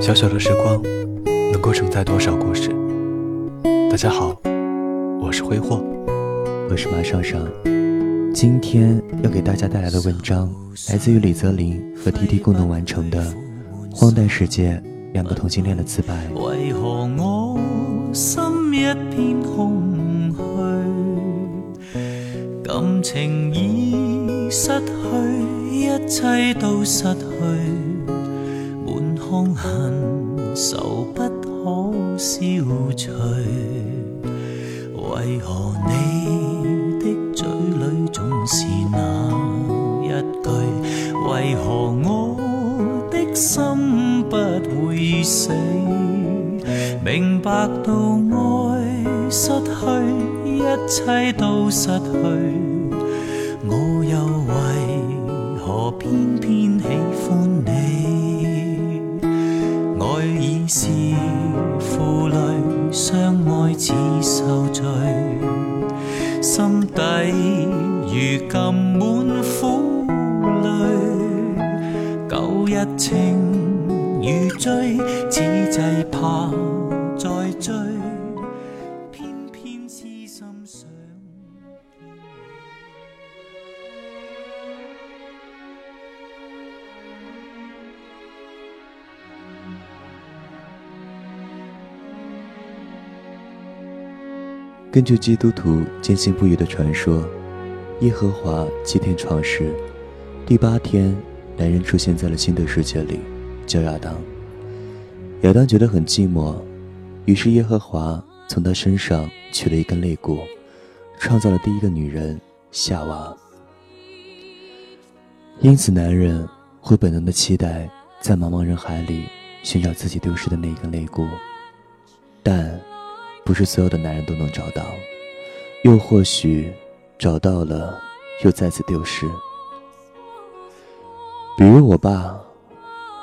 小小的时光，能够承载多少故事？大家好，我是挥霍，我是马少少。今天要给大家带来的文章，来自于李泽林和 T T 共同完成的《荒诞世界》，两个同性恋的自白。为何我心一片空虚？感情已失去，一切都失去。满腔恨愁不可消除，为何你的嘴里总是那一句？为何我的心不会死？明白到爱失去，一切都失去，情如醉，此际怕再追。根据基督徒坚信不疑的传说，耶和华七天创世，第八天，男人出现在了新的世界里，叫亚当。亚当觉得很寂寞，于是耶和华从他身上取了一根肋骨，创造了第一个女人夏娃。因此，男人会本能的期待在茫茫人海里寻找自己丢失的那一根肋骨，但。不是所有的男人都能找到，又或许找到了，又再次丢失。比如我爸，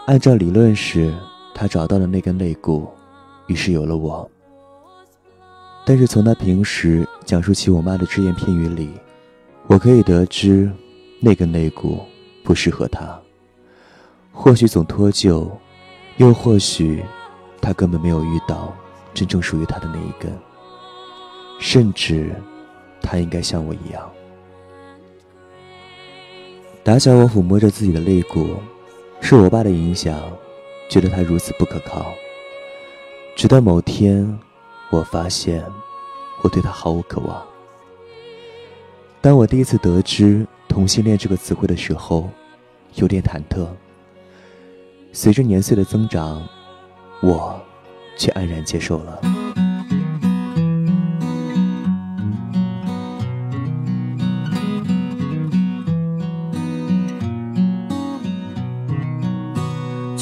按照理论是，他找到了那根肋骨，于是有了我。但是从他平时讲述起我妈的只言片语里，我可以得知，那根肋骨不适合他。或许总脱臼，又或许，他根本没有遇到。真正属于他的那一根，甚至，他应该像我一样。打小我抚摸着自己的肋骨，受我爸的影响，觉得他如此不可靠。直到某天，我发现，我对他毫无渴望。当我第一次得知同性恋这个词汇的时候，有点忐忑。随着年岁的增长，我。却安然接受了。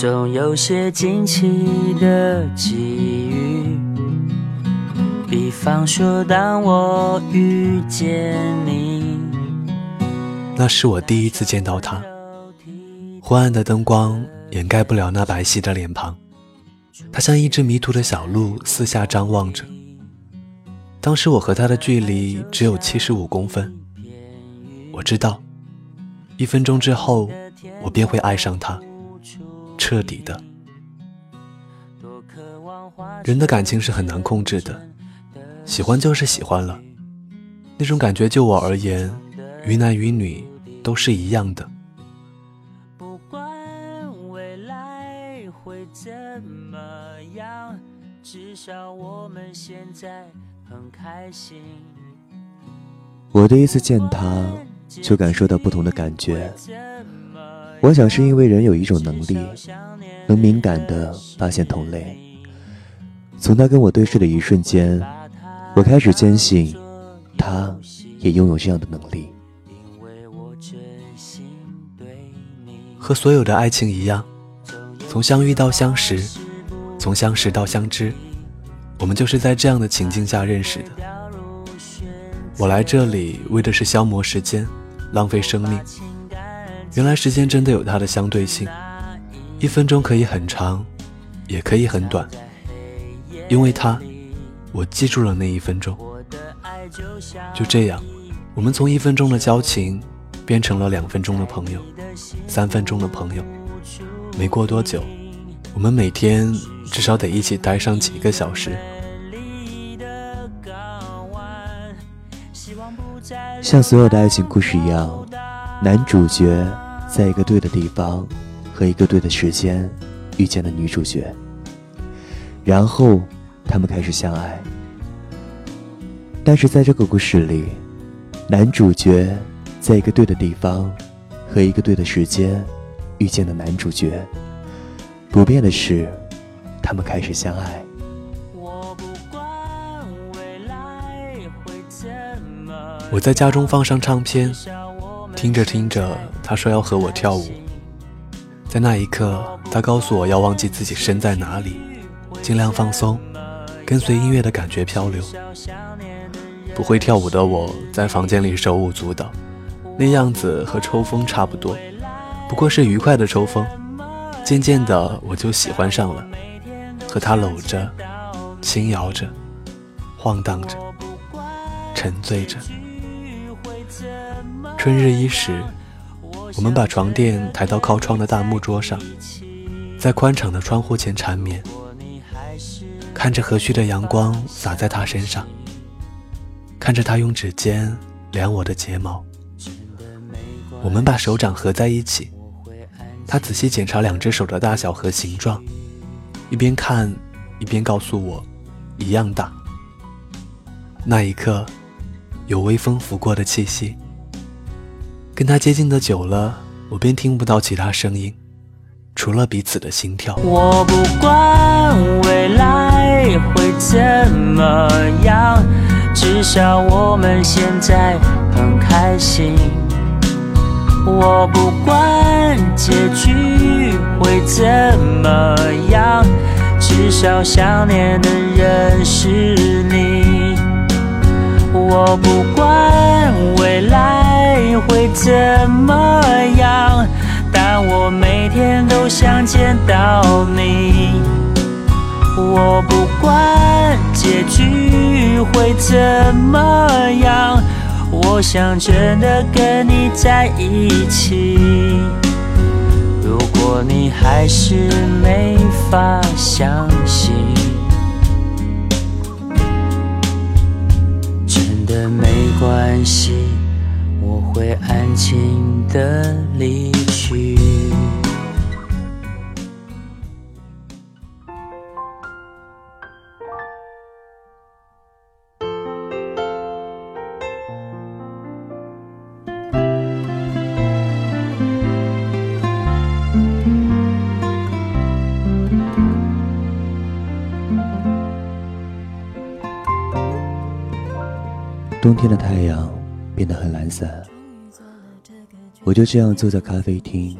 总有些惊奇的际遇，比方说当我遇见你，那是我第一次见到他。昏暗的灯光掩盖不了那白皙的脸庞。他像一只迷途的小鹿，四下张望着。当时我和他的距离只有七十五公分。我知道，一分钟之后，我便会爱上他，彻底的。人的感情是很难控制的，喜欢就是喜欢了，那种感觉就我而言，于男于女都是一样的。至少我们现在很开心。我第一次见他，就感受到不同的感觉。我想是因为人有一种能力，能敏感的发现同类。从他跟我对视的一瞬间，我开始坚信，他也拥有这样的能力。和所有的爱情一样，从相遇到相识。从相识到相知，我们就是在这样的情境下认识的。我来这里为的是消磨时间，浪费生命。原来时间真的有它的相对性，一分钟可以很长，也可以很短。因为他，我记住了那一分钟。就这样，我们从一分钟的交情变成了两分钟的朋友，三分钟的朋友。没过多久。我们每天至少得一起待上几个小时。像所有的爱情故事一样，男主角在一个对的地方和一个对的时间遇见了女主角，然后他们开始相爱。但是在这个故事里，男主角在一个对的地方和一个对的时间遇见了男主角，不变的是，他们开始相爱。我在家中放上唱片，听着听着，他说要和我跳舞。在那一刻，他告诉我要忘记自己身在哪里，尽量放松，跟随音乐的感觉漂流。不会跳舞的我在房间里手舞足蹈，那样子和抽风差不多，不过是愉快的抽风。渐渐的，我就喜欢上了，和他搂着，轻摇着，晃荡着，沉醉着。春日伊始，我们把床垫抬到靠窗的大木桌上，在宽敞的窗户前缠绵，看着和煦的阳光洒在他身上，看着他用指尖量我的睫毛。我们把手掌合在一起，他仔细检查两只手的大小和形状，一边看一边告诉我，一样大。那一刻，有微风拂过的气息。跟他接近的久了，我便听不到其他声音，除了彼此的心跳。我不管未来会怎么样，至少我们现在很开心。我不管结局会怎么样，至少想念的人是你。我不管未来。会怎么样？但我每天都想见到你。我不管结局会怎么样，我想真的跟你在一起。如果你还是没法相信，真的没关系。会安静的离去。冬天的太阳。变得很懒散，我就这样坐在咖啡厅，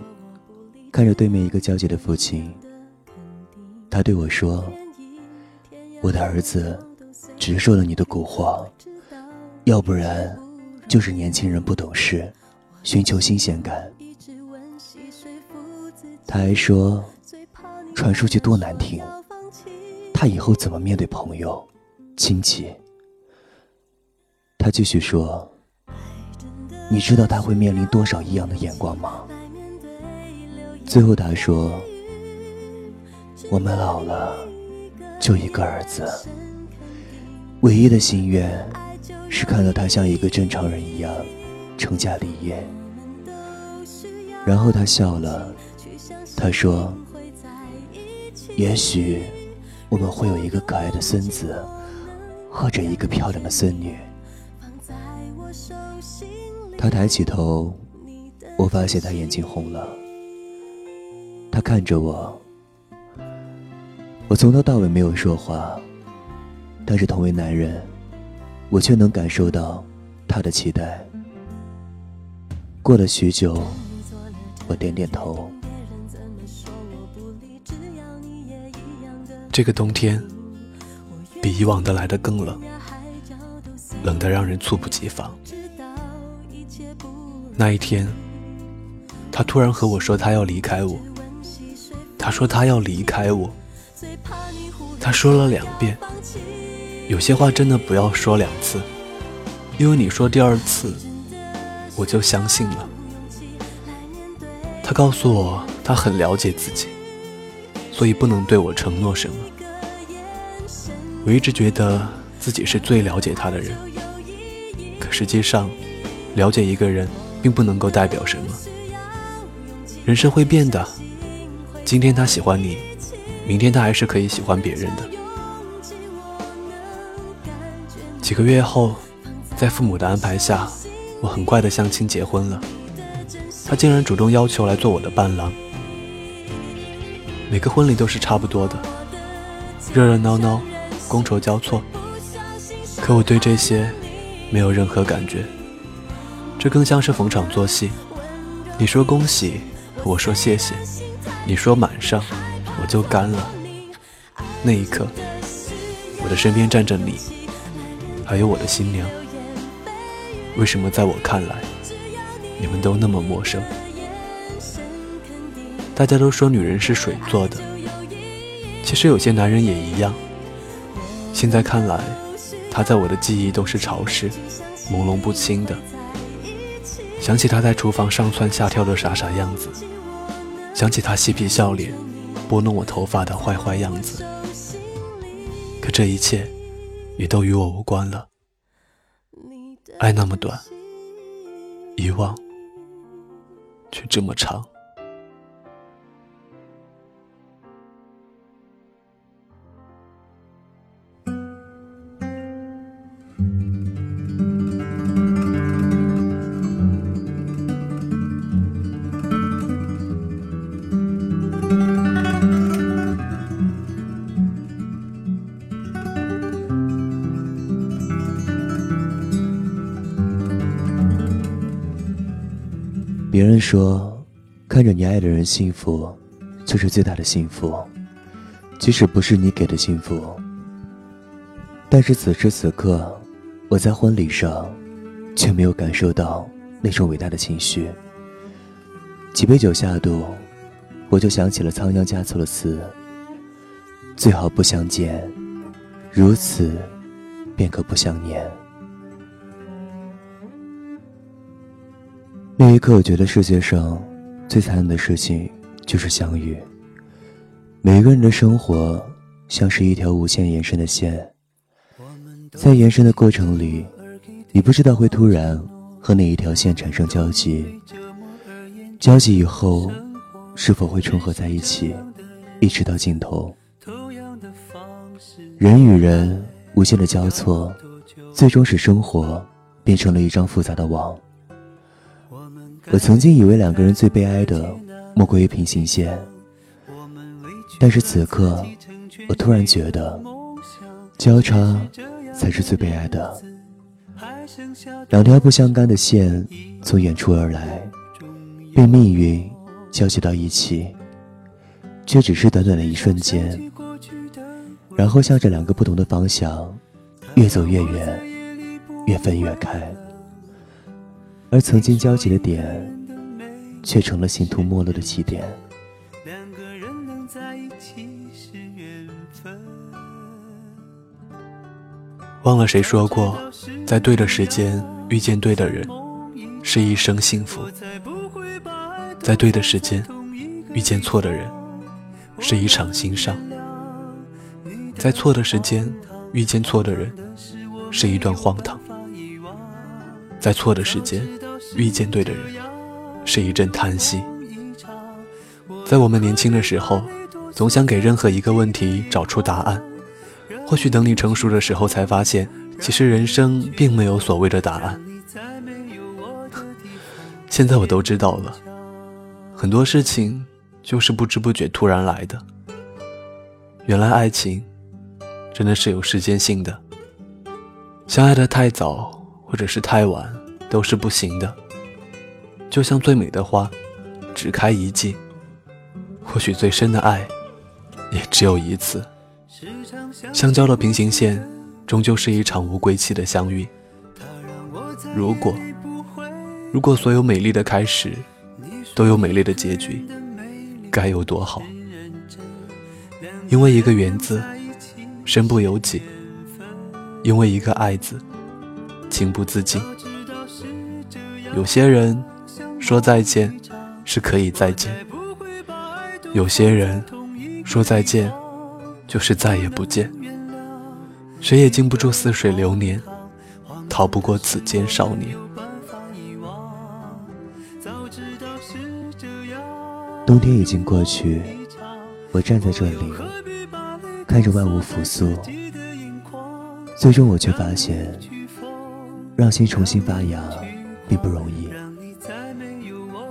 看着对面一个焦急的父亲。他对我说：“我的儿子，直说了你的蛊惑，要不然就是年轻人不懂事，寻求新鲜感。”他还说：“传出去多难听，他以后怎么面对朋友、亲戚？”他继续说。你知道他会面临多少异样的眼光吗？最后他说：“我们老了，就一个儿子，唯一的心愿是看到他像一个正常人一样成家立业。”然后他笑了，他说：“也许我们会有一个可爱的孙子，或者一个漂亮的孙女。”他抬起头，我发现他眼睛红了。他看着我，我从头到尾没有说话，但是同为男人，我却能感受到他的期待。过了许久，我点点头。这个冬天比以往的来的更冷，冷得让人猝不及防。那一天，他突然和我说他要离开我。他说他要离开我。他说了两遍。有些话真的不要说两次，因为你说第二次，我就相信了。他告诉我他很了解自己，所以不能对我承诺什么。我一直觉得自己是最了解他的人，可实际上，了解一个人并不能够代表什么。人生会变的，今天他喜欢你，明天他还是可以喜欢别人的。几个月后，在父母的安排下，我很快的相亲结婚了。他竟然主动要求来做我的伴郎。每个婚礼都是差不多的，热热闹闹，觥筹交错。可我对这些没有任何感觉，这更像是逢场作戏。你说恭喜。我说谢谢，你说满上，我就干了。那一刻，我的身边站着你，还有我的新娘。为什么在我看来，你们都那么陌生？大家都说女人是水做的，其实有些男人也一样。现在看来，他在我的记忆都是潮湿、朦胧不清的。想起他在厨房上蹿下跳的傻傻样子。想起他嬉皮笑脸、拨弄我头发的坏坏样子，可这一切也都与我无关了。爱那么短，遗忘却这么长。别人说，看着你爱的人幸福，就是最大的幸福，即使不是你给的幸福。但是此时此刻，我在婚礼上，却没有感受到那种伟大的情绪。几杯酒下肚，我就想起了仓央嘉措的词：“最好不相见，如此，便可不相念。”那一刻，我觉得世界上最残忍的事情就是相遇。每个人的生活像是一条无限延伸的线，在延伸的过程里，你不知道会突然和哪一条线产生交集，交集以后是否会重合在一起，一直到尽头。人与人无限的交错，最终使生活变成了一张复杂的网。我曾经以为两个人最悲哀的莫过于平行线，但是此刻，我突然觉得交叉才是最悲哀的。两条不相干的线从远处而来，被命运交集到一起，却只是短短的一瞬间，然后向着两个不同的方向越走越远，越分越开。而曾经交集的点，却成了形同陌路的起点。忘了谁说过，在对的时间遇见对的人，是一生幸福；在对的时间遇见错的人，是一场心伤；在错的时间遇见错的人，是一段荒唐；在错的时间。遇见对的人，是一阵叹息。在我们年轻的时候，总想给任何一个问题找出答案。或许等你成熟的时候，才发现，其实人生并没有所谓的答案。现在我都知道了，很多事情就是不知不觉突然来的。原来爱情真的是有时间性的，相爱的太早或者是太晚都是不行的。就像最美的花，只开一季；或许最深的爱，也只有一次。相交的平行线，终究是一场无归期的相遇。如果，如果所有美丽的开始，都有美丽的结局，该有多好！因为一个缘字，身不由己；因为一个爱字，情不自禁。有些人。说再见，是可以再见。有些人说再见，就是再也不见。谁也经不住似水流年，逃不过此间少年。冬天已经过去，我站在这里，看着万物复苏，最终我却发现，让心重新发芽并不容易。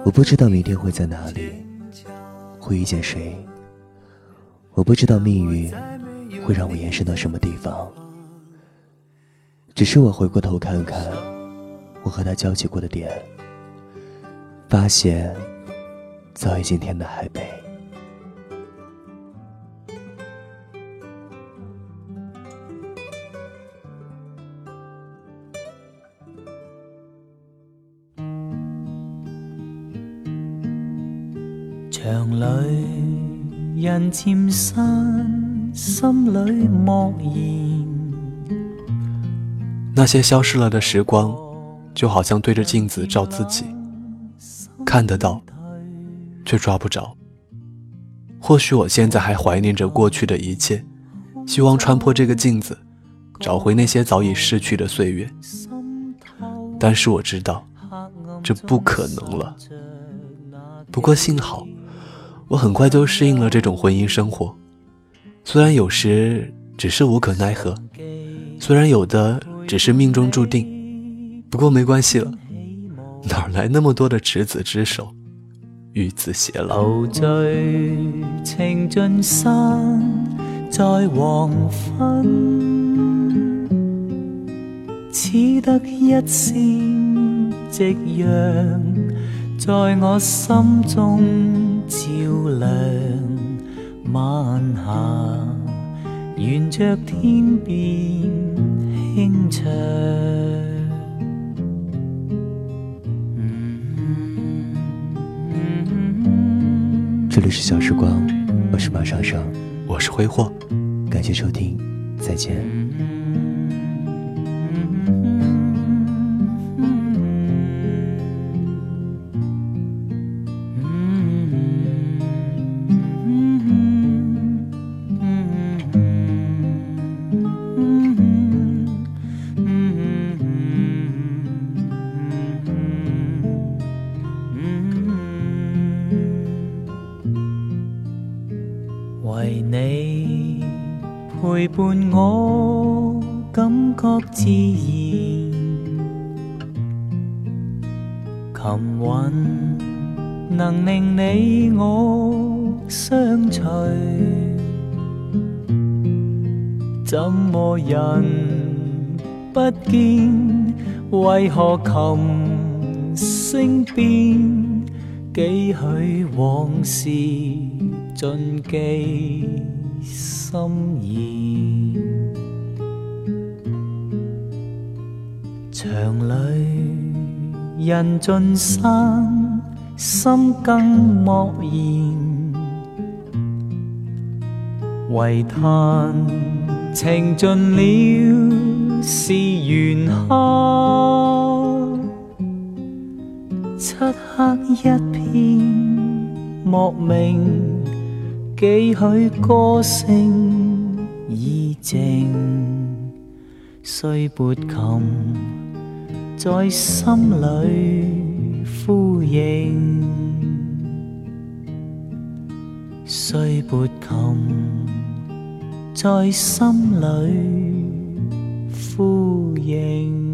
我不知道明天会在哪里，会遇见谁。我不知道命运会让我延伸到什么地方。只是我回过头看看，我和他交集过的点，发现。早已经天南海北。墙里人渐散，心里默言。那些消失了的时光，就好像对着镜子照自己，看得到。却抓不着。或许我现在还怀念着过去的一切，希望穿破这个镜子，找回那些早已逝去的岁月。但是我知道，这不可能了。不过幸好，我很快就适应了这种婚姻生活。虽然有时只是无可奈何，虽然有的只是命中注定，不过没关系了。哪来那么多的执子之手？与子偕老。醉情尽山，在黄昏，只得一线夕阳，在我心中照亮。晚霞沿着天边轻唱。这里是小时光，我是马上上，我是挥霍，感谢收听，再见。陪伴我，感觉自然。琴韵能令你我相随，怎么人不见？为何琴声变？几许往事尽记。心意，墙里人尽散，心更莫言。唯叹情尽了，是缘客。漆黑一片，莫名。几许歌声已静，碎拨琴在心里呼应，碎拨琴在心里呼应。